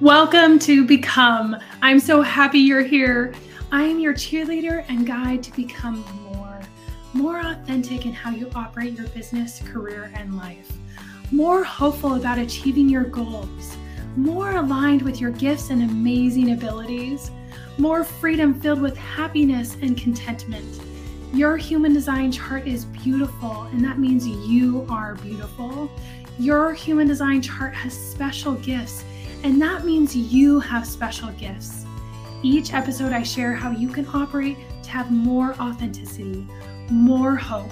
Welcome to Become. I'm so happy you're here. I am your cheerleader and guide to become more, more authentic in how you operate your business, career, and life, more hopeful about achieving your goals, more aligned with your gifts and amazing abilities, more freedom filled with happiness and contentment. Your human design chart is beautiful, and that means you are beautiful. Your human design chart has special gifts and that means you have special gifts. Each episode, I share how you can operate to have more authenticity, more hope,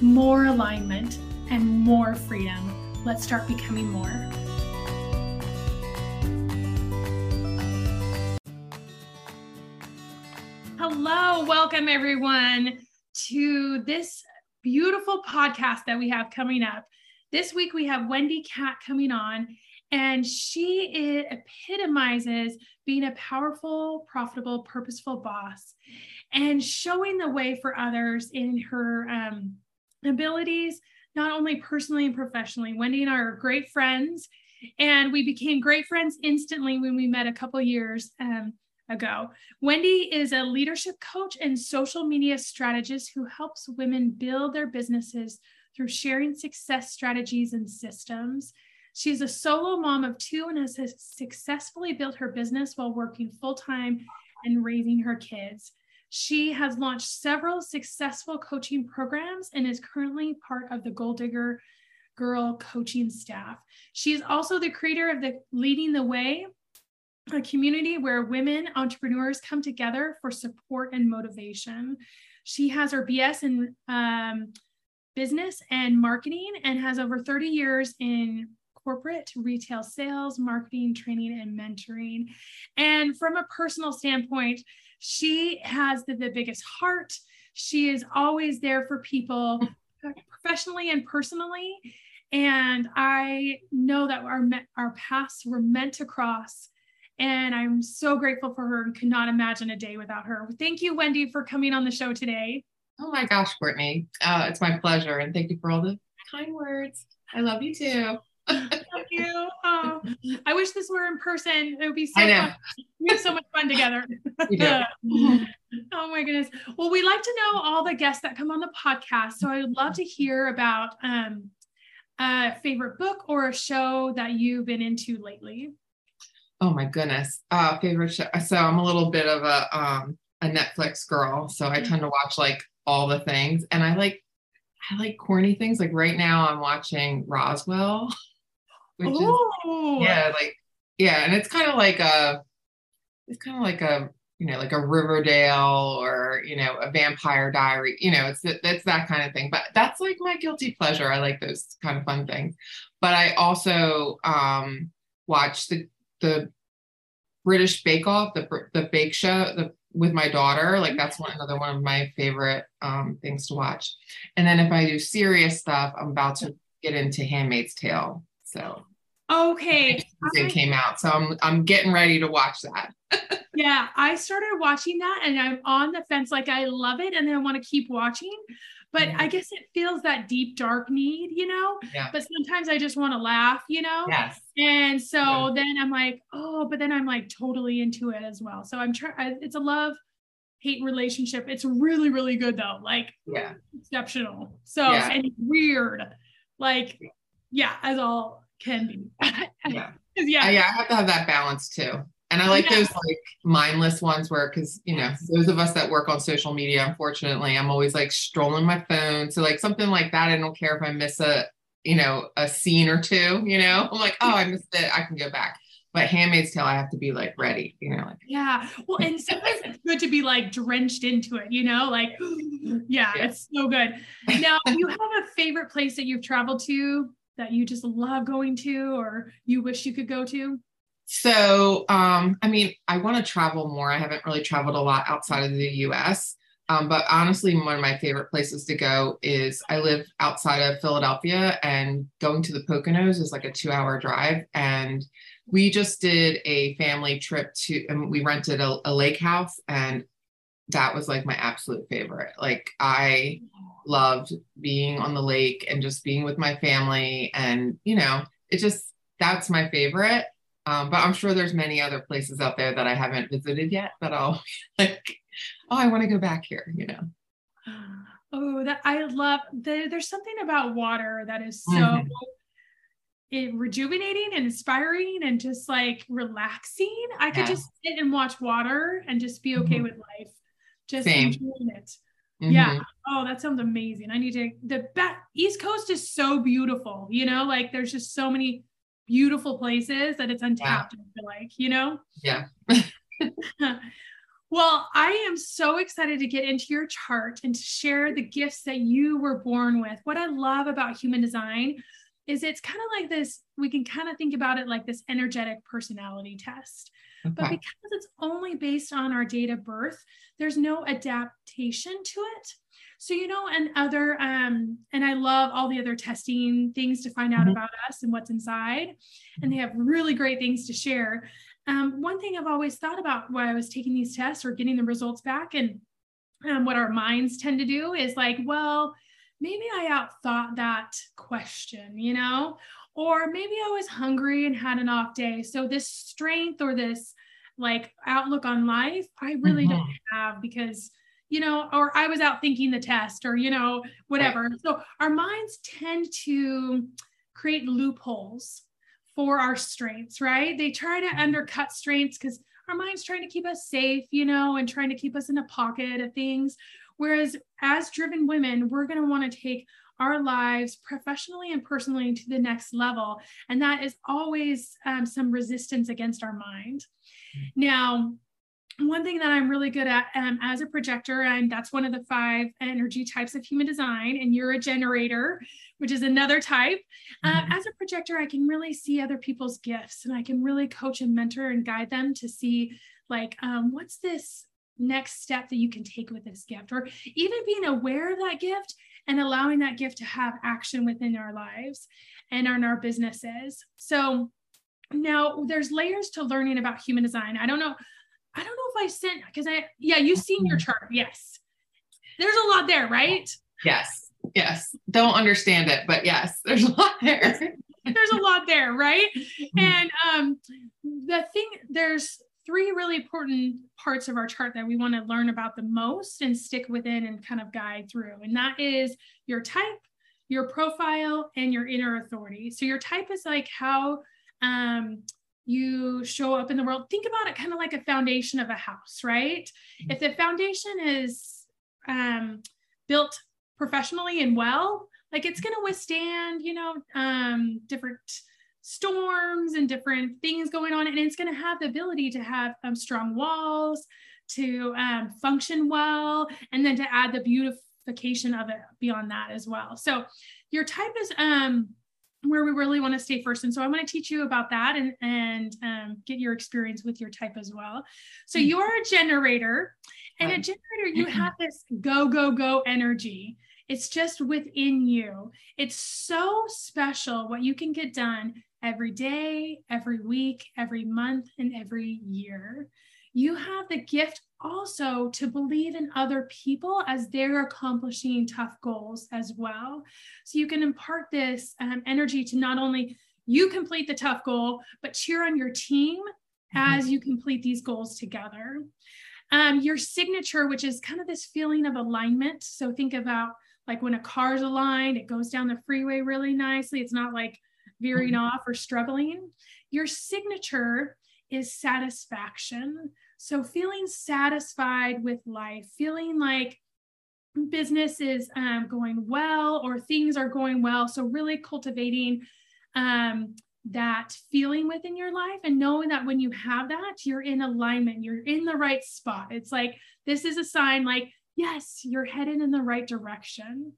more alignment, and more freedom. Let's start becoming more. Hello, welcome everyone to this beautiful podcast that we have coming up. This week we have Wendy Kat coming on, and she epitomizes being a powerful, profitable, purposeful boss and showing the way for others in her um, abilities, not only personally and professionally. Wendy and I are great friends, and we became great friends instantly when we met a couple years um, ago. Wendy is a leadership coach and social media strategist who helps women build their businesses through sharing success strategies and systems. She's a solo mom of two and has successfully built her business while working full time and raising her kids. She has launched several successful coaching programs and is currently part of the Goal Digger Girl coaching staff. She's also the creator of the Leading the Way, a community where women entrepreneurs come together for support and motivation. She has her BS in um, business and marketing and has over 30 years in corporate retail sales, marketing, training, and mentoring. And from a personal standpoint, she has the, the biggest heart. She is always there for people professionally and personally. And I know that our, our paths were meant to cross. And I'm so grateful for her and cannot imagine a day without her. Thank you, Wendy, for coming on the show today. Oh my gosh, Courtney. Uh, it's my pleasure. And thank you for all the kind words. I love you too. Thank you. Oh, I wish this were in person. It would be so fun. We have so much fun together. oh my goodness. Well, we like to know all the guests that come on the podcast. So I would love to hear about um, a favorite book or a show that you've been into lately. Oh my goodness. Uh, favorite show. So I'm a little bit of a um, a Netflix girl. So I tend to watch like all the things. And I like I like corny things. Like right now I'm watching Roswell. which Ooh. is yeah, like yeah, and it's kind of like a it's kind of like a you know like a Riverdale or you know a Vampire Diary. You know, it's it's that kind of thing. But that's like my guilty pleasure. I like those kind of fun things. But I also um watch the the British Bake Off, the the Bake Show, the with my daughter. Like that's one another one of my favorite um, things to watch. And then if I do serious stuff, I'm about to get into Handmaid's Tale. So Okay. It came out. So I'm I'm getting ready to watch that. yeah, I started watching that and I'm on the fence. Like I love it and then I want to keep watching. But mm-hmm. I guess it feels that deep, dark need, you know? Yeah. But sometimes I just want to laugh, you know? Yes. And so yeah. then I'm like, oh, but then I'm like totally into it as well. So I'm trying, it's a love hate relationship. It's really, really good though. Like, yeah, exceptional. So, yeah. and weird. Like, yeah, as all can be. yeah. yeah. yeah, I have to have that balance too. And I like yeah. those like mindless ones where, because you know, those of us that work on social media, unfortunately, I'm always like strolling my phone. So like something like that, I don't care if I miss a, you know, a scene or two. You know, I'm like, oh, I missed it. I can go back. But Handmaid's Tale, I have to be like ready. You know, like yeah. Well, and sometimes it's good to be like drenched into it. You know, like yeah, yeah. it's so good. Now, you have a favorite place that you've traveled to that you just love going to or you wish you could go to? So, um, I mean, I want to travel more. I haven't really traveled a lot outside of the US. Um, but honestly, one of my favorite places to go is I live outside of Philadelphia, and going to the Poconos is like a two hour drive. And we just did a family trip to, and we rented a, a lake house, and that was like my absolute favorite. Like, I loved being on the lake and just being with my family. And, you know, it just, that's my favorite. Um, but I'm sure there's many other places out there that I haven't visited yet that I'll like, oh, I want to go back here, you know. Oh, that I love. The, there's something about water that is so Mhm. it, rejuvenating and inspiring and just like relaxing. I could Yeah. just sit and watch water and just be okay Mhm. with life, just Same. enjoying it. Yeah. Mhm. Oh, that sounds amazing. I need to. The East Coast is so beautiful. You know, like there's just so many beautiful places that it's untapped. I feel like you know. Yeah. well, I am so excited to get into your chart and to share the gifts that you were born with. What I love about human design is it's kind of like this, we can kind of think about it like this energetic personality test. But because it's only based on our date of birth, there's no adaptation to it. So, you know, and other, um, and I love all the other testing things to find out Mhm. about us and what's inside. And they have really great things to share. Um, one thing I've always thought about while I was taking these tests or getting the results back, and um, what our minds tend to do is like, well, maybe I outthought that question, you know, or maybe I was hungry and had an off day. So this strength or this like outlook on life, I really don't Mhm. have because, you know, or I was out thinking the test or, you know, whatever. So our minds tend to create loopholes for our strengths, right? They try to undercut strengths because our mind's trying to keep us safe, you know, and trying to keep us in a pocket of things. Whereas as driven women, we're going to want to take our lives professionally and personally to the next level. And that is always um, some resistance against our mind. Now, one thing that I'm really good at um, as a projector, and that's one of the five energy types of human design, and you're a generator, which is another type. Uh, Mhm. as a projector, I can really see other people's gifts and I can really coach and mentor and guide them to see, like, um, what's this next step that you can take with this gift, or even being aware of that gift and allowing that gift to have action within our lives and in our businesses. So, now there's layers to learning about human design. I don't know. I don't know if I sent because I yeah, you've seen your chart. Yes. There's a lot there, right? Yes. Yes. Don't understand it, but yes, there's a lot there. There's a lot there, right? Mm-hmm. And um the thing there's three really important parts of our chart that we want to learn about the most and stick within and kind of guide through. And that is your type, your profile, and your inner authority. So your type is like how um you show up in the world. Think about it kind of like a foundation of a house, right? If the foundation is um, built professionally and well, like it's going to withstand, you know, um, different storms and different things going on, and it's going to have the ability to have um, strong walls, to um, function well, and then to add the beautification of it beyond that as well. So your type is um, where we really want to stay first. And so I want to teach you about that and, and um, get your experience with your type as well. So Mhm. you're a generator, and a generator, you have this go, go, go energy. It's just within you. It's so special what you can get done every day, every week, every month, and every year. You have the gift also to believe in other people as they're accomplishing tough goals as well. So you can impart this um, energy to not only you complete the tough goal, but cheer on your team as you complete these goals together. Um, your signature, which is kind of this feeling of alignment. So think about like when a car's aligned, it goes down the freeway really nicely. It's not like veering off or struggling. Your signature is satisfaction. So feeling satisfied with life, feeling like business is um, going well or things are going well. So really cultivating um, that feeling within your life and knowing that when you have that, you're in alignment, you're in the right spot. It's like this is a sign like, yes, you're headed in the right direction.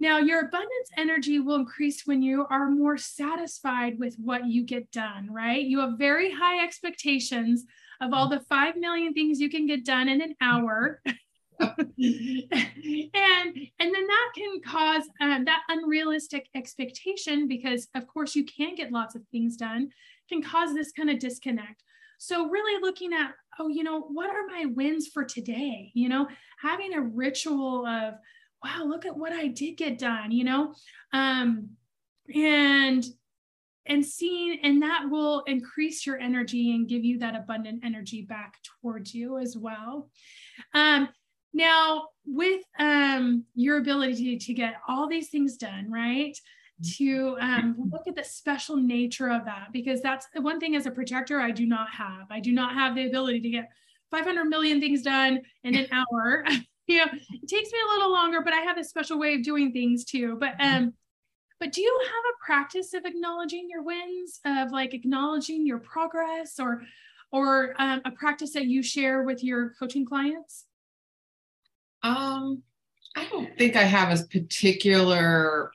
Now, your abundance energy will increase when you are more satisfied with what you get done, right? You have very high expectations of all the 5 million things you can get done in an hour. and and then that can cause um, that unrealistic expectation because of course you can get lots of things done can cause this kind of disconnect so really looking at oh you know what are my wins for today you know having a ritual of wow look at what i did get done you know? Um and and seeing and that will increase your energy and give you that abundant energy back towards you as well. Um, now with um, your ability to get all these things done right? To um, look at the special nature of that because that's one thing as a projector i do not have. I do not have the ability to get 500 million things done in an hour you know it takes me a little longer but i have a special way of doing things too but um but do you have a practice of acknowledging your wins, of like acknowledging your progress, or or um, a practice that you share with your coaching clients? Um, I don't think I have a particular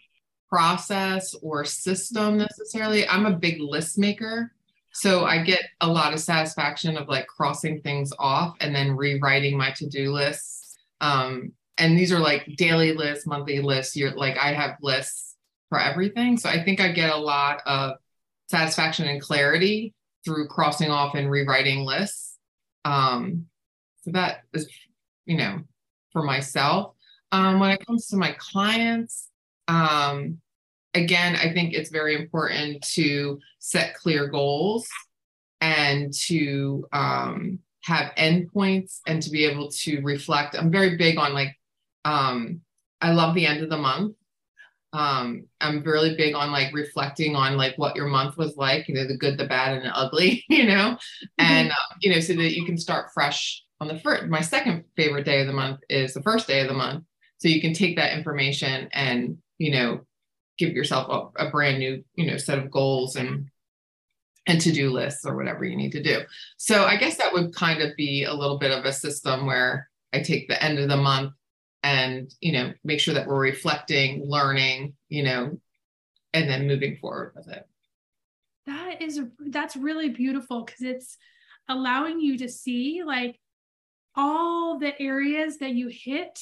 process or system necessarily. I'm a big list maker. So I get a lot of satisfaction of like crossing things off and then rewriting my to-do lists. Um, and these are like daily lists, monthly lists. You're like I have lists for everything. So I think I get a lot of satisfaction and clarity through crossing off and rewriting lists. Um, so that is, you know, for myself. Um, when it comes to my clients, um, again, I think it's very important to set clear goals and to um, have endpoints and to be able to reflect. I'm very big on like, um, I love the end of the month um i'm really big on like reflecting on like what your month was like you know the good the bad and the ugly you know mm-hmm. and uh, you know so that you can start fresh on the first my second favorite day of the month is the first day of the month so you can take that information and you know give yourself a, a brand new you know set of goals and and to-do lists or whatever you need to do. So i guess that would kind of be a little bit of a system where i take the end of the month and you know make sure that we're reflecting learning you know and then moving forward with it. That is that's really beautiful because it's allowing you to see like all the areas that you hit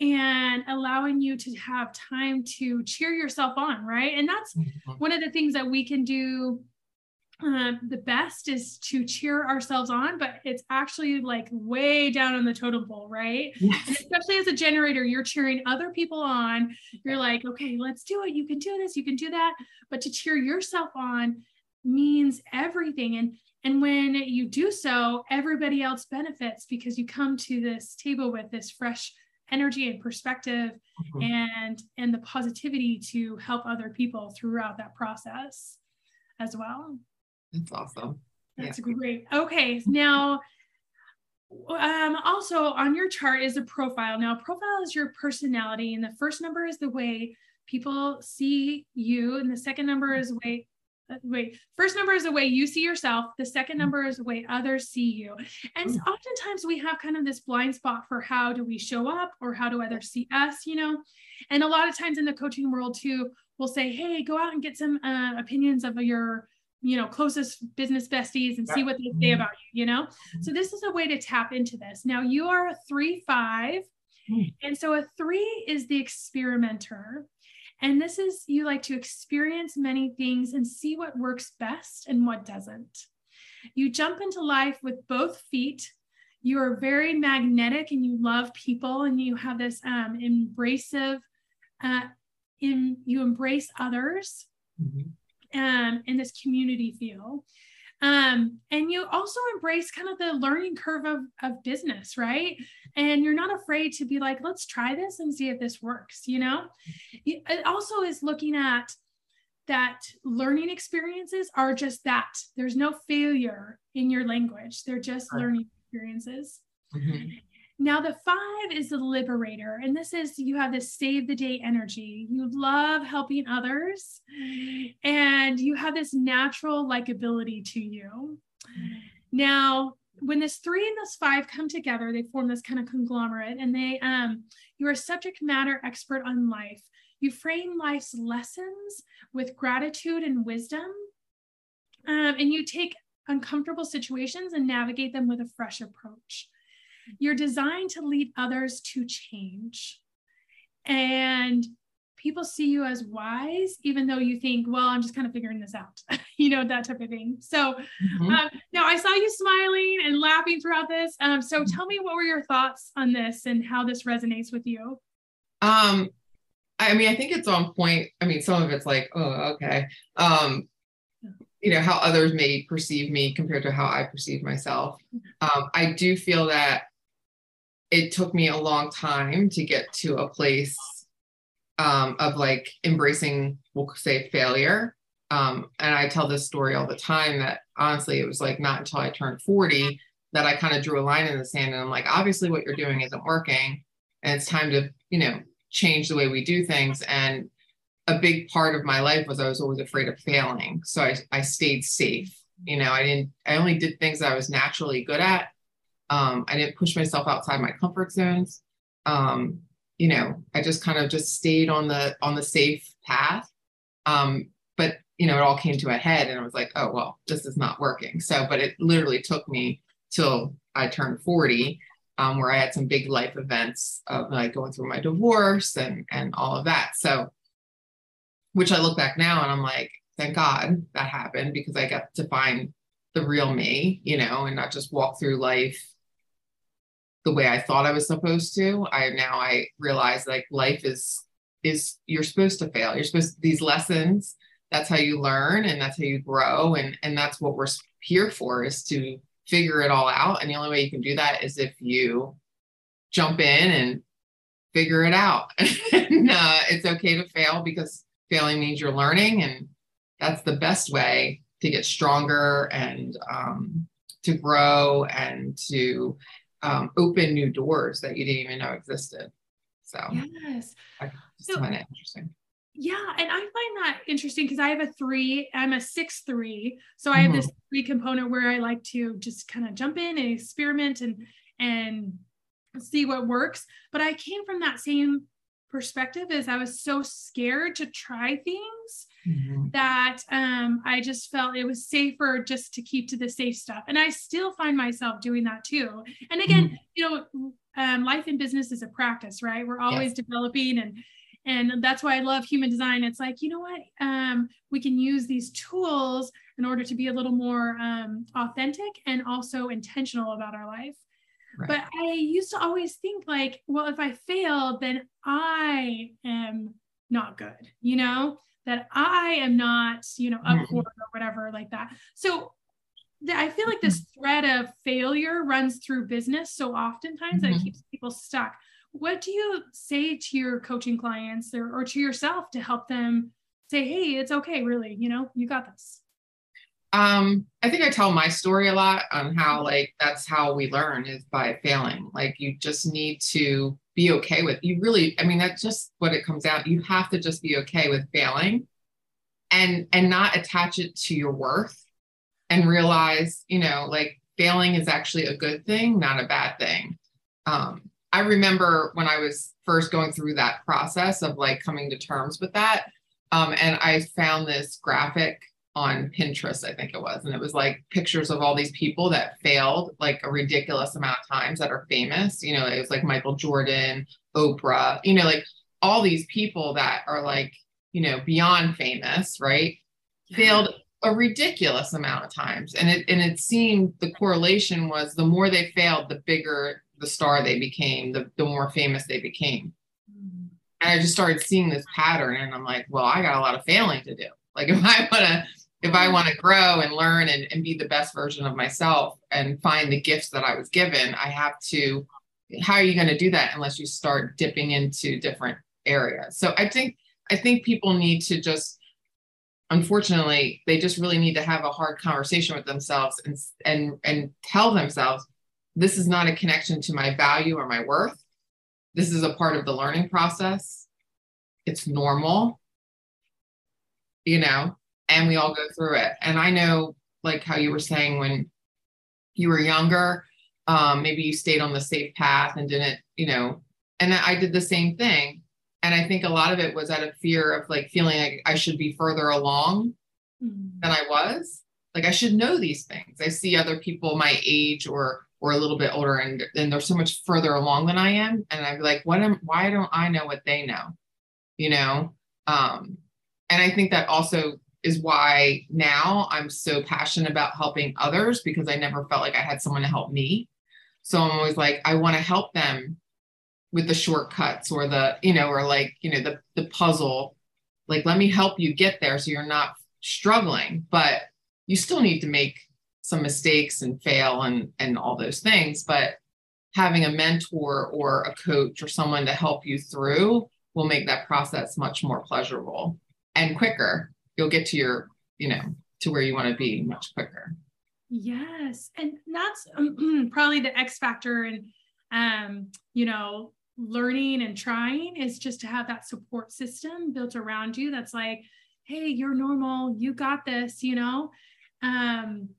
and allowing you to have time to cheer yourself on right? And that's mm-hmm. one of the things that we can do uh, the best is to cheer ourselves on, but it's actually like way down on the totem pole, right? Yes. especially as a generator, you're cheering other people on. You're like, okay, let's do it. You can do this. You can do that. But to cheer yourself on means everything. And and when you do so, everybody else benefits because you come to this table with this fresh energy and perspective mm-hmm. and and the positivity to help other people throughout that process as well. That's awesome. That's yeah. great. Okay, now um, also on your chart is a profile. Now, profile is your personality, and the first number is the way people see you, and the second number is the way uh, wait first number is the way you see yourself the second number is the way others see you and mm. oftentimes we have kind of this blind spot for how do we show up or how do others see us you know and a lot of times in the coaching world too we'll say hey go out and get some uh, opinions of your you know closest business besties and see what they say mm-hmm. about you you know? So this is a way to tap into this. Now you are a three five hmm. and so a three is the experimenter and this is you like to experience many things and see what works best and what doesn't. You jump into life with both feet. You are very magnetic and you love people and you have this um, embracive uh, in you embrace others. Mm-hmm um, in this community feel. Um, and you also embrace kind of the learning curve of, of business, right? And you're not afraid to be like, let's try this and see if this works, you know? It also is looking at that learning experiences are just that. There's no failure in your language, they're just right. learning experiences. Mm-hmm. Now, the five is the liberator. And this is you have this save the day energy. You love helping others, and you have this natural likability to you. Now, when this three and this five come together, they form this kind of conglomerate, and they um, you're a subject matter expert on life. You frame life's lessons with gratitude and wisdom. Um, and you take uncomfortable situations and navigate them with a fresh approach. You're designed to lead others to change. And people see you as wise, even though you think, well, I'm just kind of figuring this out, you know, that type of thing. So mm-hmm. um, now I saw you smiling and laughing throughout this. Um, so mm-hmm. tell me, what were your thoughts on this and how this resonates with you? Um, I mean, I think it's on point. I mean, some of it's like, oh, okay. Um, you know how others may perceive me compared to how I perceive myself. Um, I do feel that it took me a long time to get to a place um, of like embracing, we'll say, failure. Um, and I tell this story all the time that honestly, it was like not until I turned 40 that I kind of drew a line in the sand and I'm like, obviously, what you're doing isn't working. And it's time to, you know, change the way we do things. And a big part of my life was I was always afraid of failing. So I, I stayed safe. You know, I didn't, I only did things I was naturally good at. Um, I didn't push myself outside my comfort zones. Um, you know, I just kind of just stayed on the on the safe path. Um, but you know, it all came to a head and I was like, oh well, this is not working. So, but it literally took me till I turned 40 um, where I had some big life events of like going through my divorce and and all of that. So, which I look back now and I'm like, thank God that happened because I got to find the real me, you know, and not just walk through life the way I thought I was supposed to. I now I realize like life is is you're supposed to fail. You're supposed to, these lessons. That's how you learn and that's how you grow and and that's what we're here for is to figure it all out. And the only way you can do that is if you jump in and figure it out. and uh, it's okay to fail because failing means you're learning. And that's the best way to get stronger and um, to grow and to um, open new doors that you didn't even know existed. So, yes. I just so, find it interesting. Yeah, and I find that interesting because I have a three, I'm a six three. So I have mm-hmm. this three component where I like to just kind of jump in and experiment and and see what works. But I came from that same perspective as I was so scared to try things mm-hmm. that um, I just felt it was safer just to keep to the safe stuff. And I still find myself doing that too. And again, mm-hmm. you know, um, life in business is a practice, right? We're always yes. developing and and that's why i love human design it's like you know what um, we can use these tools in order to be a little more um, authentic and also intentional about our life right. but i used to always think like well if i fail then i am not good you know that i am not you know up for or whatever like that. So I feel like this mm-hmm. thread of failure runs through business so oftentimes mm-hmm. that it keeps people stuck. What do you say to your coaching clients or, or to yourself to help them say hey it's okay really you know you got this um i think i tell my story a lot on how like that's how we learn is by failing. Like you just need to be okay with you really i mean that's just what it comes out you have to just be okay with failing and and not attach it to your worth and realize you know like failing is actually a good thing not a bad thing um I remember when I was first going through that process of like coming to terms with that. Um, and I found this graphic on Pinterest, I think it was. And it was like pictures of all these people that failed like a ridiculous amount of times that are famous. You know, it was like Michael Jordan, Oprah, you know, like all these people that are like, you know, beyond famous, right? Yeah. Failed a ridiculous amount of times. And it and it seemed the correlation was the more they failed, the bigger the star they became, the, the more famous they became. Mm-hmm. And I just started seeing this pattern and I'm like, well, I got a lot of failing to do. Like if I want to, if I mm-hmm. want to grow and learn and, and be the best version of myself and find the gifts that I was given, I have to, how are you going to do that unless you start dipping into different areas? So I think, I think people need to just, unfortunately, they just really need to have a hard conversation with themselves and, and, and tell themselves, this is not a connection to my value or my worth. This is a part of the learning process. It's normal, you know, and we all go through it. And I know, like how you were saying when you were younger, um, maybe you stayed on the safe path and didn't, you know, and I did the same thing. And I think a lot of it was out of fear of like feeling like I should be further along mm-hmm. than I was. Like I should know these things. I see other people my age or or a little bit older and, and they're so much further along than I am. And I'd be like, what am, why don't I know what they know? You know? Um, and I think that also is why now I'm so passionate about helping others because I never felt like I had someone to help me. So I'm always like, I want to help them with the shortcuts or the, you know, or like, you know, the the puzzle. Like, let me help you get there so you're not struggling. But you still need to make some mistakes and fail and and all those things but having a mentor or a coach or someone to help you through will make that process much more pleasurable and quicker you'll get to your you know to where you want to be much quicker. Yes. And that's um, probably the x factor and um you know learning and trying is just to have that support system built around you that's like hey you're normal. You got this you know? Um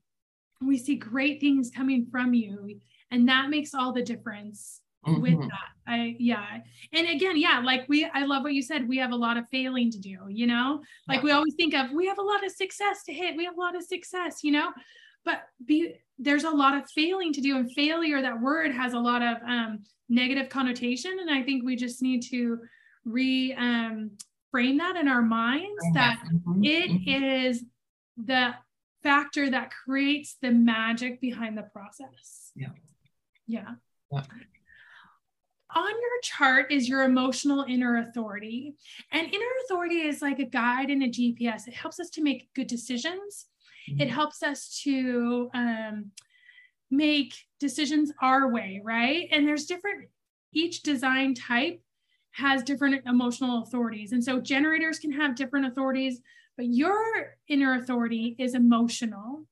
we see great things coming from you and that makes all the difference mm-hmm. with that i yeah and again yeah like we i love what you said we have a lot of failing to do you know like yeah. we always think of we have a lot of success to hit we have a lot of success you know but be there's a lot of failing to do and failure that word has a lot of um, negative connotation and i think we just need to re um, frame that in our minds that mm-hmm. it mm-hmm. is the factor that creates the magic behind the process. Yeah. Yeah. yeah. On your chart is your emotional inner authority. And inner authority is like a guide and a GPS. It helps us to make good decisions. Mm-hmm. It helps us to um, make decisions our way, right? And there's different, each design type has different emotional authorities. And so generators can have different authorities but your inner authority is emotional.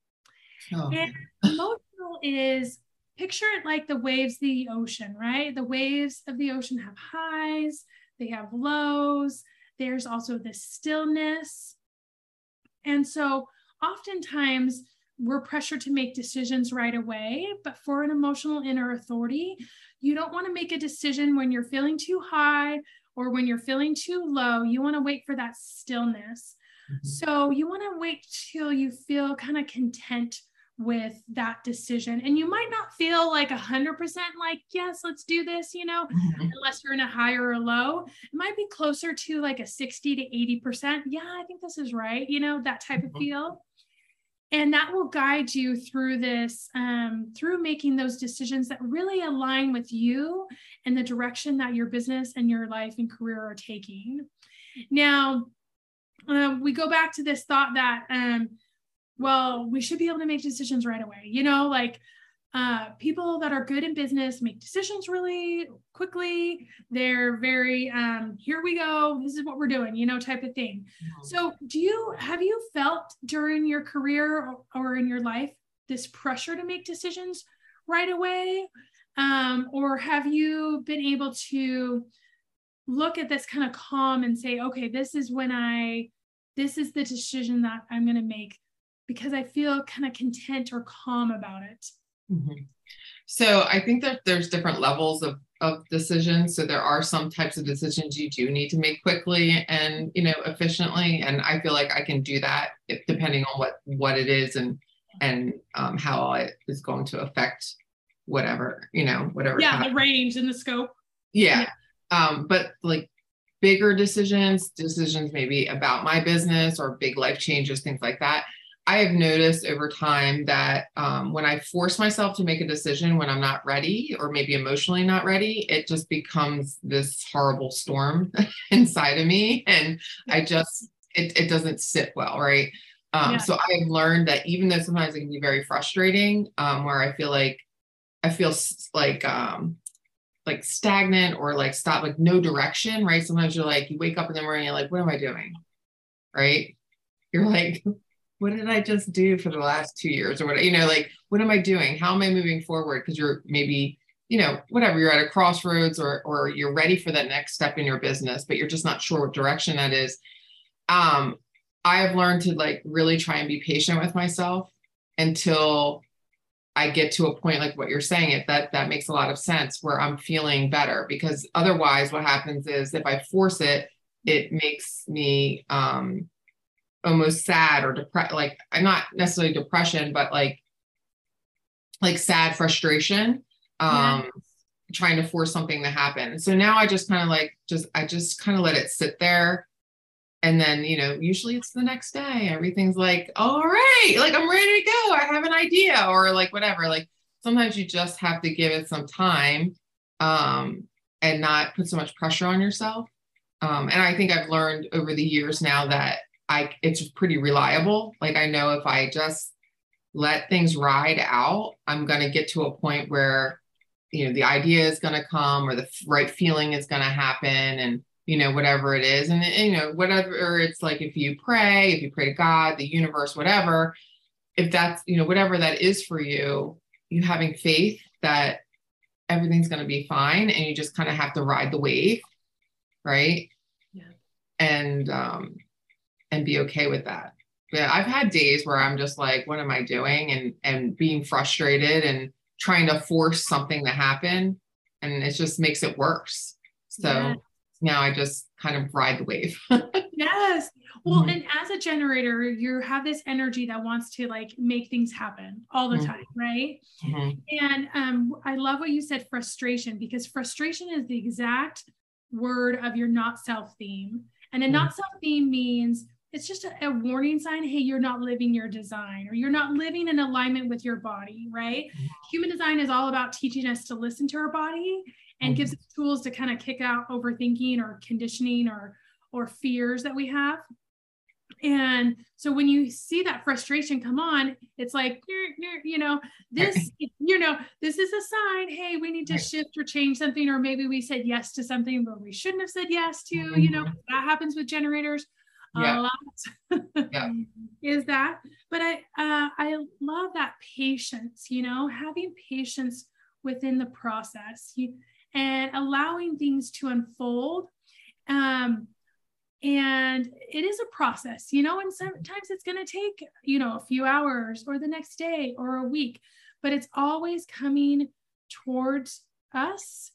Oh. And emotional is picture it like the waves of the ocean, right? The waves of the ocean have highs, they have lows. There's also this stillness. And so oftentimes we're pressured to make decisions right away. But for an emotional inner authority, you don't want to make a decision when you're feeling too high or when you're feeling too low. You want to wait for that stillness. Mm-hmm. So you want to wait till you feel kind of content with that decision. And you might not feel like a hundred percent like, yes, let's do this, you know, mm-hmm. unless you're in a high or low. It might be closer to like a 60 to 80%. Yeah, I think this is right, you know, that type mm-hmm. of feel. And that will guide you through this, um, through making those decisions that really align with you and the direction that your business and your life and career are taking. Now, um, we go back to this thought that um, well we should be able to make decisions right away. You know like uh, people that are good in business make decisions really quickly. They're very um, here we go this is what we're doing you know type of thing. Mm-hmm. so do you have you felt during your career or, or in your life this pressure to make decisions right away? Um, or have you been able to look at this kind of calm and say, okay, this is when I, this is the decision that I'm going to make because I feel kind of content or calm about it. Mm-hmm. So I think that there's different levels of of decisions. So there are some types of decisions you do need to make quickly and you know efficiently, and I feel like I can do that if, depending on what what it is and and um, how it is going to affect whatever you know whatever. Yeah, the range and the scope. Yeah. yeah. Um, but like bigger decisions, decisions maybe about my business or big life changes, things like that. I have noticed over time that um, when I force myself to make a decision when I'm not ready or maybe emotionally not ready, it just becomes this horrible storm inside of me. And I just, it, it doesn't sit well, right? Um, yeah. So I've learned that even though sometimes it can be very frustrating, um, where I feel like, I feel like um, like stagnant or like stop, like no direction, right? Sometimes you're like, you wake up in the morning, you're like, what am I doing? Right? You're like, what did I just do for the last two years or what, you know, like, what am I doing? How am I moving forward? Because you're maybe, you know, whatever, you're at a crossroads or, or you're ready for that next step in your business, but you're just not sure what direction that is. Um, I have learned to like really try and be patient with myself until I get to a point like what you're saying, it that that makes a lot of sense where I'm feeling better because otherwise what happens is if I force it, it makes me um almost sad or depressed like I'm not necessarily depression, but like like sad frustration. Um yes. trying to force something to happen. So now I just kind of like just I just kind of let it sit there and then you know usually it's the next day everything's like all right like i'm ready to go i have an idea or like whatever like sometimes you just have to give it some time um, and not put so much pressure on yourself um, and i think i've learned over the years now that I it's pretty reliable. Like I know if I just let things ride out, I'm going to get to a point where you know the idea is going to come or the right feeling is going to happen and you know whatever it is. And, and you know whatever it's like if you pray if you pray to god the universe whatever if that's you know whatever that is for you you having faith that everything's going to be fine and you just kind of have to ride the wave right? Yeah. And um and be okay with that yeah i've had days where i'm just like what am i doing and and being frustrated and trying to force something to happen and it just makes it worse so yeah. now i just kind of ride the wave yes well mm-hmm. and as a generator you have this energy that wants to like make things happen all the mm-hmm. time right mm-hmm. and um i love what you said frustration because frustration is the exact word of your not self theme and a mm-hmm. not self theme means it's just a, a, warning sign hey you're not living your design or you're not living in alignment with your body right mm-hmm. human design is all about teaching us to listen to our body and mm-hmm. gives us tools to kind of kick out overthinking or conditioning or or fears that we have and so when you see that frustration come on it's like you know this you know this is a sign hey we need to shift or change something or maybe we said yes to something but we shouldn't have said yes to you know mm-hmm. that happens with generators yeah. a lot yeah. is that but i uh, i love that patience you know having patience within the process you, and allowing things to unfold um, and it is a process you know and sometimes it's going to take you know a few hours or the next day or a week but it's always coming towards us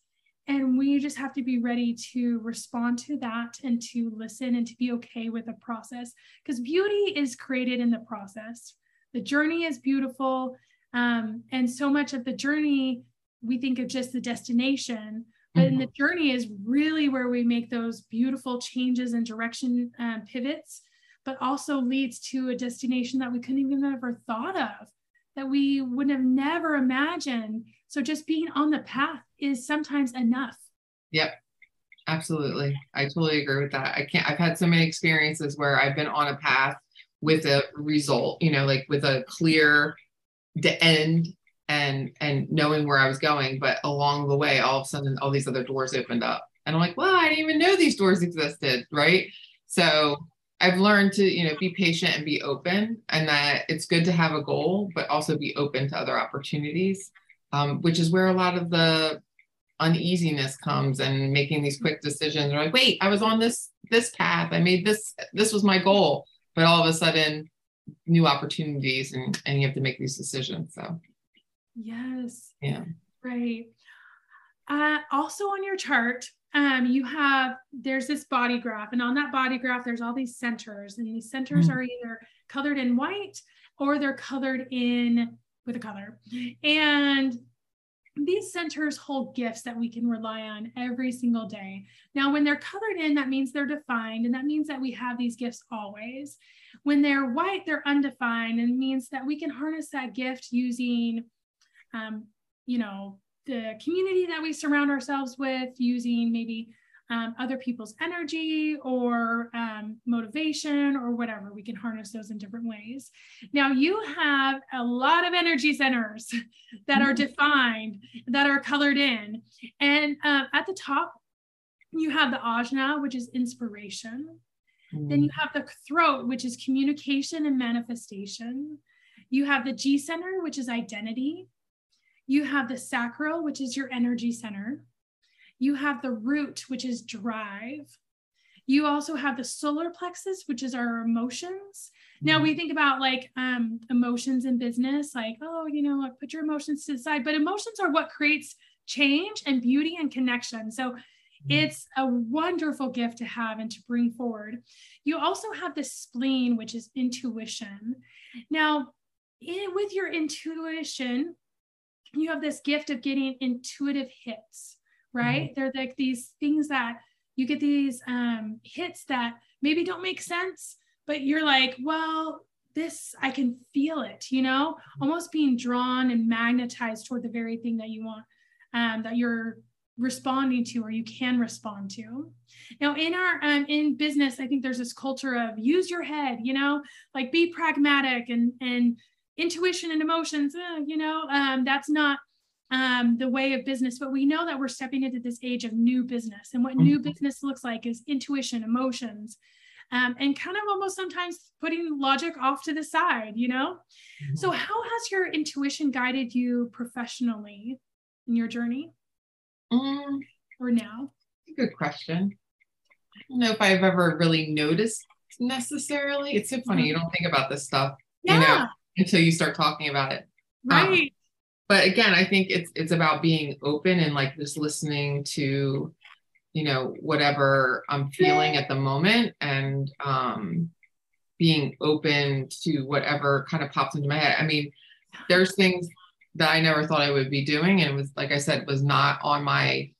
and we just have to be ready to respond to that and to listen and to be okay with the process because beauty is created in the process. The journey is beautiful. Um, and so much of the journey, we think of just the destination, but mm-hmm. in the journey is really where we make those beautiful changes and direction um, pivots, but also leads to a destination that we couldn't even have ever thought of, that we would have never imagined. So just being on the path is sometimes enough. Yep. Absolutely. I totally agree with that. I can't, I've had so many experiences where I've been on a path with a result, you know, like with a clear the end and and knowing where I was going. But along the way, all of a sudden all these other doors opened up. And I'm like, well, I didn't even know these doors existed. Right. So I've learned to, you know, be patient and be open and that it's good to have a goal, but also be open to other opportunities, um, which is where a lot of the uneasiness comes and making these quick decisions. Are like wait i was on this this path. I made this this was my goal. But all of a sudden new opportunities and and you have to make these decisions so. Yes. Yeah. Right. Uh, also on your chart um, you have there's this body graph and on that body graph there's all these centers and these centers mm-hmm. are either colored in white or they're colored in with a color and these centers hold gifts that we can rely on every single day. Now, when they're colored in, that means they're defined, and that means that we have these gifts always. When they're white, they're undefined, and means that we can harness that gift using, um, you know, the community that we surround ourselves with, using maybe um, other people's energy or um, motivation or whatever. We can harness those in different ways. Now, you have a lot of energy centers that are mm-hmm. defined, that are colored in. And uh, at the top, you have the ajna, which is inspiration. Mm. Then you have the throat, which is communication and manifestation. You have the G center, which is identity. You have the sacral, which is your energy center. You have the root, which is drive. You also have the solar plexus, which is our emotions. Now we mm-hmm. think about like um, emotions in business, like, oh, you know, like put your emotions to the side, but emotions are what creates change and beauty and connection. So mm-hmm. it's a wonderful gift to have and to bring forward. You also have the spleen, which is intuition. Now, in, with your intuition, you have this gift of getting intuitive hits right? Mm-hmm. They're like these things that you get these um, hits that maybe don't make sense, but you're like, well, this, I can feel it, you know, mm-hmm. almost being drawn and magnetized toward the very thing that you want, um, that you're responding to or you can respond to now in our um, in business i think there's this culture of use your head you know like be pragmatic and and intuition and emotions uh, you know um, that's not um, the way of business but we know that we're stepping into this age of new business and what mm-hmm. new business looks like is intuition emotions um, and kind of almost sometimes putting logic off to the side you know mm-hmm. so how has your intuition guided you professionally in your journey um, or now? Good question. I don't know if I've ever really noticed necessarily. It's so funny. You don't think about this stuff, yeah. you know, until you start talking about it. Um, right. But again, I think it's it's about being open and like just listening to, you know, whatever I'm feeling at the moment and um being open to whatever kind of pops into my head. I mean, there's things that I never thought I would be doing. And it was, like I said, was not on my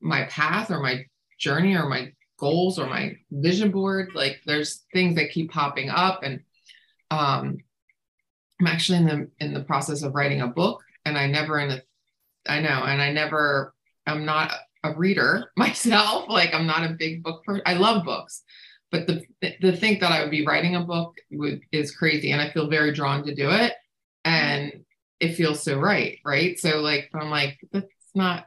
my path or my journey or my goals or my vision board. Like there's things that keep popping up. And um I'm actually in the in the process of writing a book and I never in the I know, and I never I'm not a reader myself. Like I'm not a big book person. I love books, but the the think that I would be writing a book would, is crazy, and I feel very drawn to do it. And it feels so right, right? So like I'm like, that's not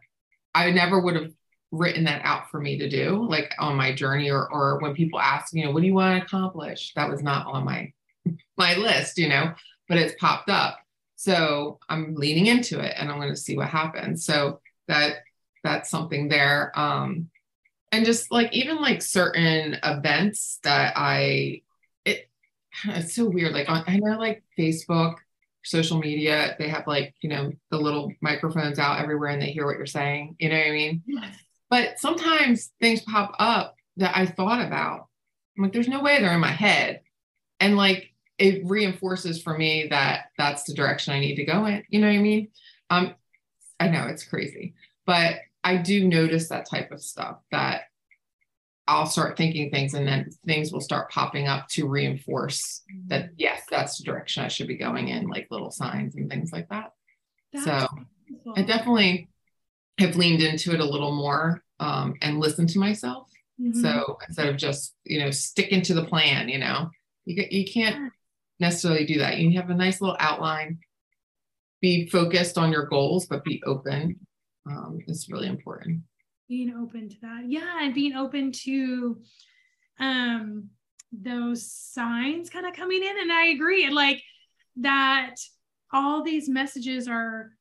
I never would have written that out for me to do, like on my journey or or when people ask, you know, what do you want to accomplish? That was not on my my list, you know, but it's popped up. So I'm leaning into it and I'm going to see what happens. So that that's something there. Um and just like even like certain events that I it it's so weird. Like on I know like Facebook social media, they have like, you know, the little microphones out everywhere and they hear what you're saying. You know what I mean? Yes. But sometimes things pop up that I thought about. I'm like, there's no way they're in my head. And like it reinforces for me that that's the direction I need to go in. You know what I mean? Um, I know it's crazy, but I do notice that type of stuff that I'll start thinking things and then things will start popping up to reinforce that mm-hmm. yes, that's the direction I should be going in, like little signs and things like that. That's so beautiful. I definitely have leaned into it a little more um, and listened to myself. Mm-hmm. So instead of just, you know, sticking to the plan, you know, you, you can't necessarily do that. You have a nice little outline, be focused on your goals, but be open. Um, it's really important being open to that yeah and being open to um those signs kind of coming in and i agree like that all these messages are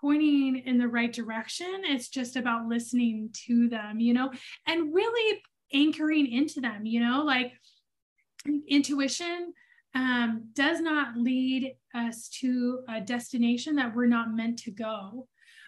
pointing in the right direction it's just about listening to them you know and really anchoring into them you know like intuition um, does not lead us to a destination that we're not meant to go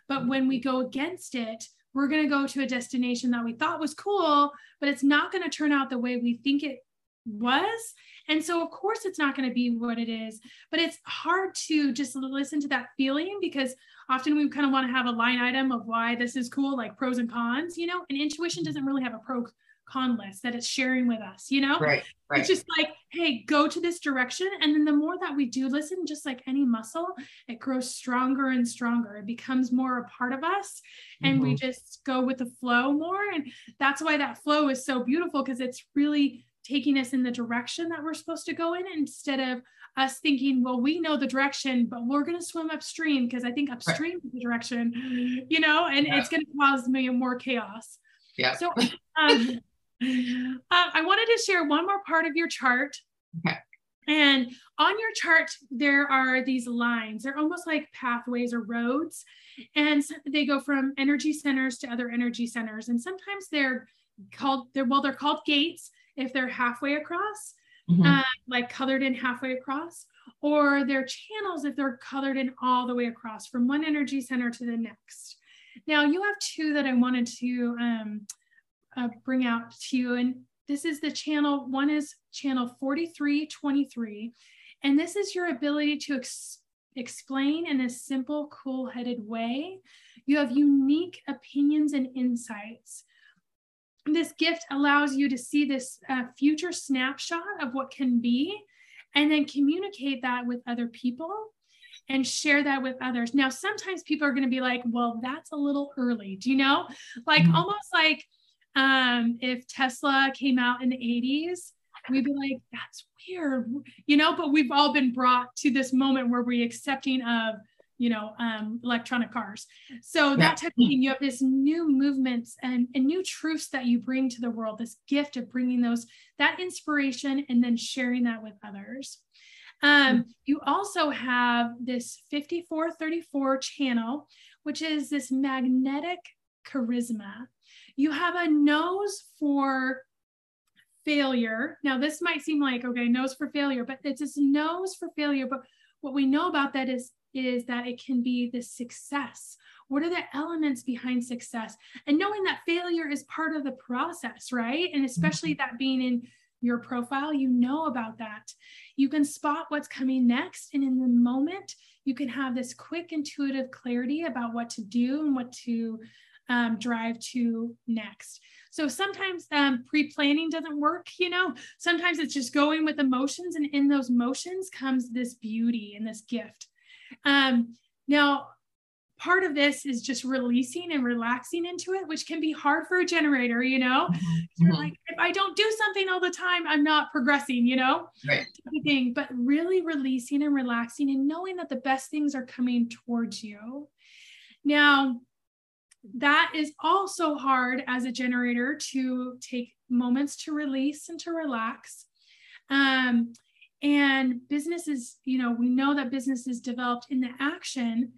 but when we go against it we're going to go to a destination that we thought was cool, but it's not going to turn out the way we think it was. And so, of course, it's not going to be what it is, but it's hard to just listen to that feeling because often we kind of want to have a line item of why this is cool, like pros and cons, you know, and intuition doesn't really have a pro con list that it's sharing with us, you know? Right, right. It's just like, hey, go to this direction. And then the more that we do listen, just like any muscle, it grows stronger and stronger. It becomes more a part of us. And mm-hmm. we just go with the flow more. And that's why that flow is so beautiful because it's really taking us in the direction that we're supposed to go in instead of us thinking, well, we know the direction, but we're going to swim upstream because I think upstream right. is the direction, you know, and yeah. it's going to cause me more chaos. Yeah. So, um, uh, I wanted to share one more part of your chart. Okay. And on your chart, there are these lines. They're almost like pathways or roads. And they go from energy centers to other energy centers. And sometimes they're called, they're, well, they're called gates if they're halfway across, mm-hmm. uh, like colored in halfway across, or they're channels if they're colored in all the way across from one energy center to the next. Now, you have two that I wanted to um, uh, bring out to you. And this is the channel, one is channel 4323. And this is your ability to ex- explain in a simple, cool headed way. You have unique opinions and insights. This gift allows you to see this uh, future snapshot of what can be and then communicate that with other people. and share that with others. Now, sometimes people are going to be like, well, that's a little early. Do you know? Like mm-hmm. almost like um, if Tesla came out in the 80s, we'd be like, that's weird, you know, but we've all been brought to this moment where we're accepting of, you know, um, electronic cars. So that type of thing, you have this new movements and, and new truths that you bring to the world, this gift of bringing those, that inspiration and then sharing that with others. Um, you also have this 5434 channel, which is this magnetic charisma. You have a nose for failure. Now, this might seem like, okay, nose for failure, but it's this nose for failure. But what we know about that is, is that it can be the success. What are the elements behind success? And knowing that failure is part of the process, right? And especially mm-hmm. that being in your profile, you know about that. You can spot what's coming next. And in the moment, you can have this quick intuitive clarity about what to do and what to um, drive to next. So sometimes um, pre planning doesn't work, you know, sometimes it's just going with emotions. And in those motions comes this beauty and this gift. Um, now, part of this is just releasing and relaxing into it, which can be hard for a generator, you know. Mm-hmm. You're like, if I don't do something all the time, I'm not progressing, you know. Right. Thing, but really releasing and relaxing and knowing that the best things are coming towards you. Now, that is also hard as a generator to take moments to release and to relax. Um, and businesses, you know, we know that businesses developed in the action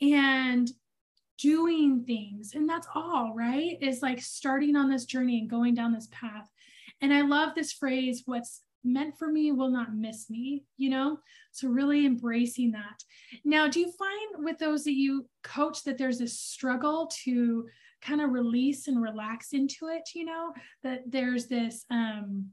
and doing things. And that's all right? Is like starting on this journey and going down this path. And i love this phrase what's meant for me will not miss me you know? So really embracing that. Now do you find with those that you coach that there's a struggle to kind of release and relax into it you know? That there's this um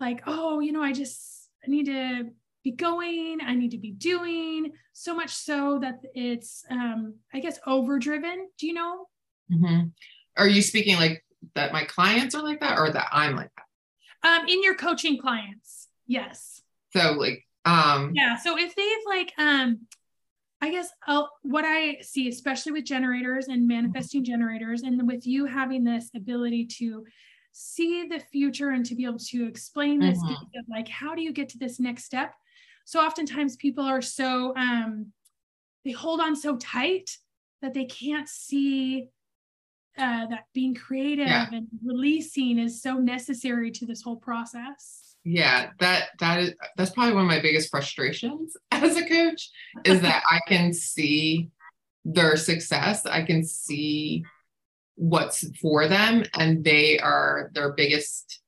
like oh you know i just I need to be going, I need to be doing, so much so that it's, um, I guess, overdriven. Do you know? Mm-hmm. Are you speaking like that my clients are like that or that I'm like that? Um, in your coaching clients, yes. So like, um, yeah. So if they've like, um, I guess I'll, what I see, especially with generators and manifesting generators, and with you having this ability to see the future and to be able to explain this, mm-hmm. like, how do you get to this next step? so oftentimes people are so um, they hold on so tight that they can't see uh, that being creative yeah. and releasing is so necessary to this whole process yeah that that is that's probably one of my biggest frustrations as a coach is that i can see their success i can see what's for them and they are their biggest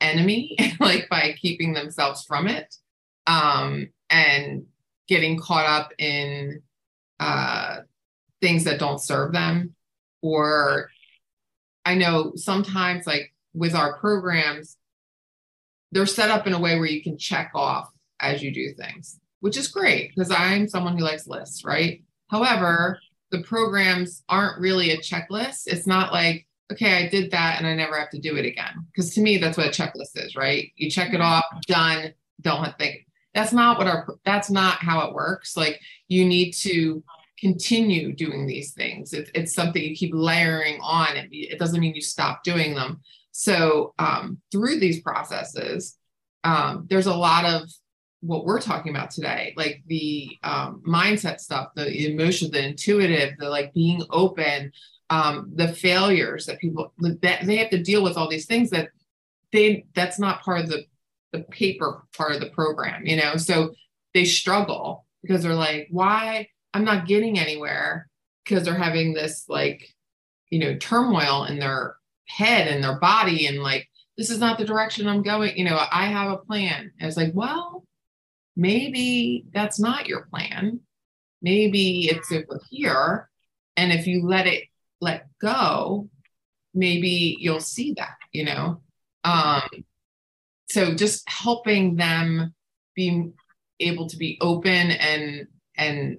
enemy like by keeping themselves from it um, and getting caught up in uh, things that don't serve them. Or I know sometimes, like with our programs, they're set up in a way where you can check off as you do things, which is great because I'm someone who likes lists, right? However, the programs aren't really a checklist. It's not like, okay, I did that and I never have to do it again. Because to me, that's what a checklist is, right? You check it off, done, don't think that's not what our that's not how it works like you need to continue doing these things it, it's something you keep layering on it, it doesn't mean you stop doing them so um, through these processes um, there's a lot of what we're talking about today like the um, mindset stuff the emotion the intuitive the like being open um, the failures that people that they have to deal with all these things that they that's not part of the the paper part of the program, you know? So they struggle because they're like, why? I'm not getting anywhere because they're having this like, you know, turmoil in their head and their body and like, this is not the direction I'm going. You know, I have a plan. And it's like, well, maybe that's not your plan. Maybe it's over here. And if you let it let go, maybe you'll see that, you know. Um, so just helping them be able to be open and and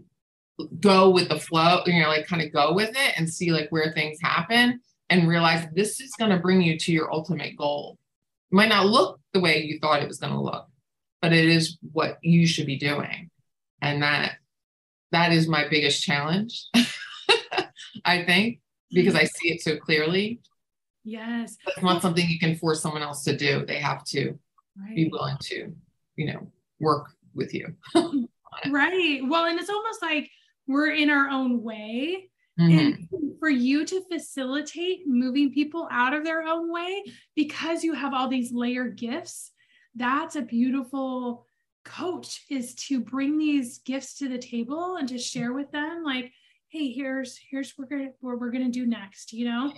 go with the flow you know like kind of go with it and see like where things happen and realize this is going to bring you to your ultimate goal it might not look the way you thought it was going to look but it is what you should be doing and that that is my biggest challenge. I think because I see it so clearly. Yes. It's not something you can force someone else to do. They have to right. be willing to, you know, work with you. right. Well, and it's almost like we're in our own way. Mm-hmm. And for you to facilitate moving people out of their own way because you have all these layered gifts, that's a beautiful coach is to bring these gifts to the table and to share with them like hey here's here's what we're gonna what we're gonna do next you know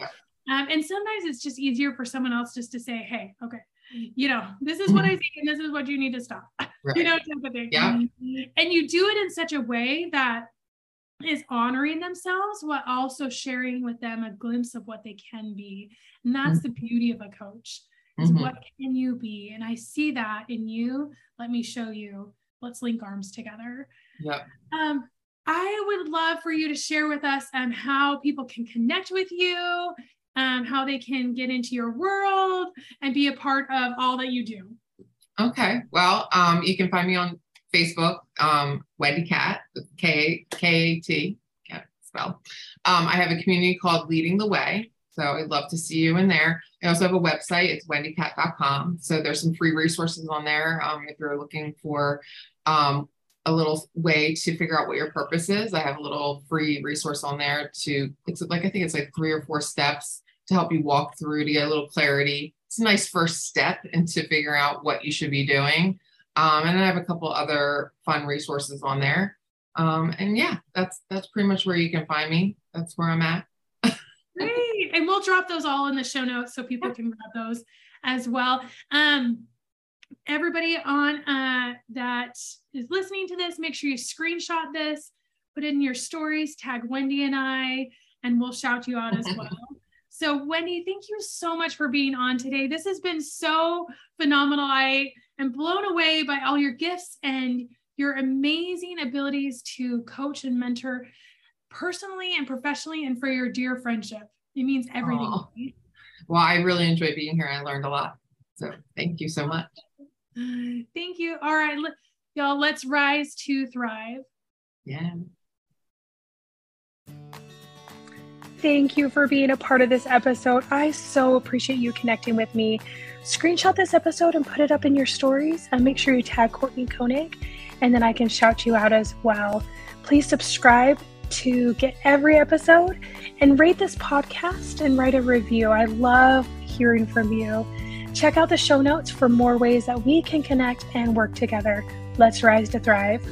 um, and sometimes it's just easier for someone else just to say hey okay you know this is what i mm-hmm. think and this is what you need to stop right. you know type of thing. yeah and you do it in such a way that is honoring themselves while also sharing with them a glimpse of what they can be and that's mm-hmm. the beauty of a coach is mm-hmm. what can you be? And i see that in you. Let me show you. Let's link arms together. Yeah um i would love for you to share with us um, how people can connect with you um, how they can get into your world and be a part of all that you do. Okay. Well um, you can find me on facebook um, Wendy Kat k k-a-t can't spell um, i have a community called leading the way so I'd love to see you in there. I also have a website. It's wendykat.com. So there's some free resources on there um, if you're looking for um, a little way to figure out what your purpose is. I have a little free resource on there to, it's like, I think it's like three or four steps to help you walk through to get a little clarity. It's a nice first step into figuring out what you should be doing. Um, and I have a couple other fun resources on there. Um, and yeah, that's that's pretty much where you can find me. That's where I'm at. Great. And we'll drop those all in the show notes so people can grab those as well. Um, everybody on uh, that is listening to this, make sure you screenshot this, put it in your stories, tag Wendy and I, and we'll shout you out as well. So, Wendy, thank you so much for being on today. This has been so phenomenal. I am blown away by all your gifts and your amazing abilities to coach and mentor personally and professionally and for your dear friendship. It means everything. Well, I really enjoyed being here. I learned a lot. So thank you so much. Thank you. All right, y'all, let's rise to thrive. Yeah. Thank you for being a part of this episode. I so appreciate you connecting with me. Screenshot this episode and put it up in your stories and make sure you tag Courtney Koenig and then I can shout you out as well. Please subscribe to get every episode and rate this podcast and write a review. I love hearing from you. Check out the show notes for more ways that we can connect and work together. Let's rise to thrive.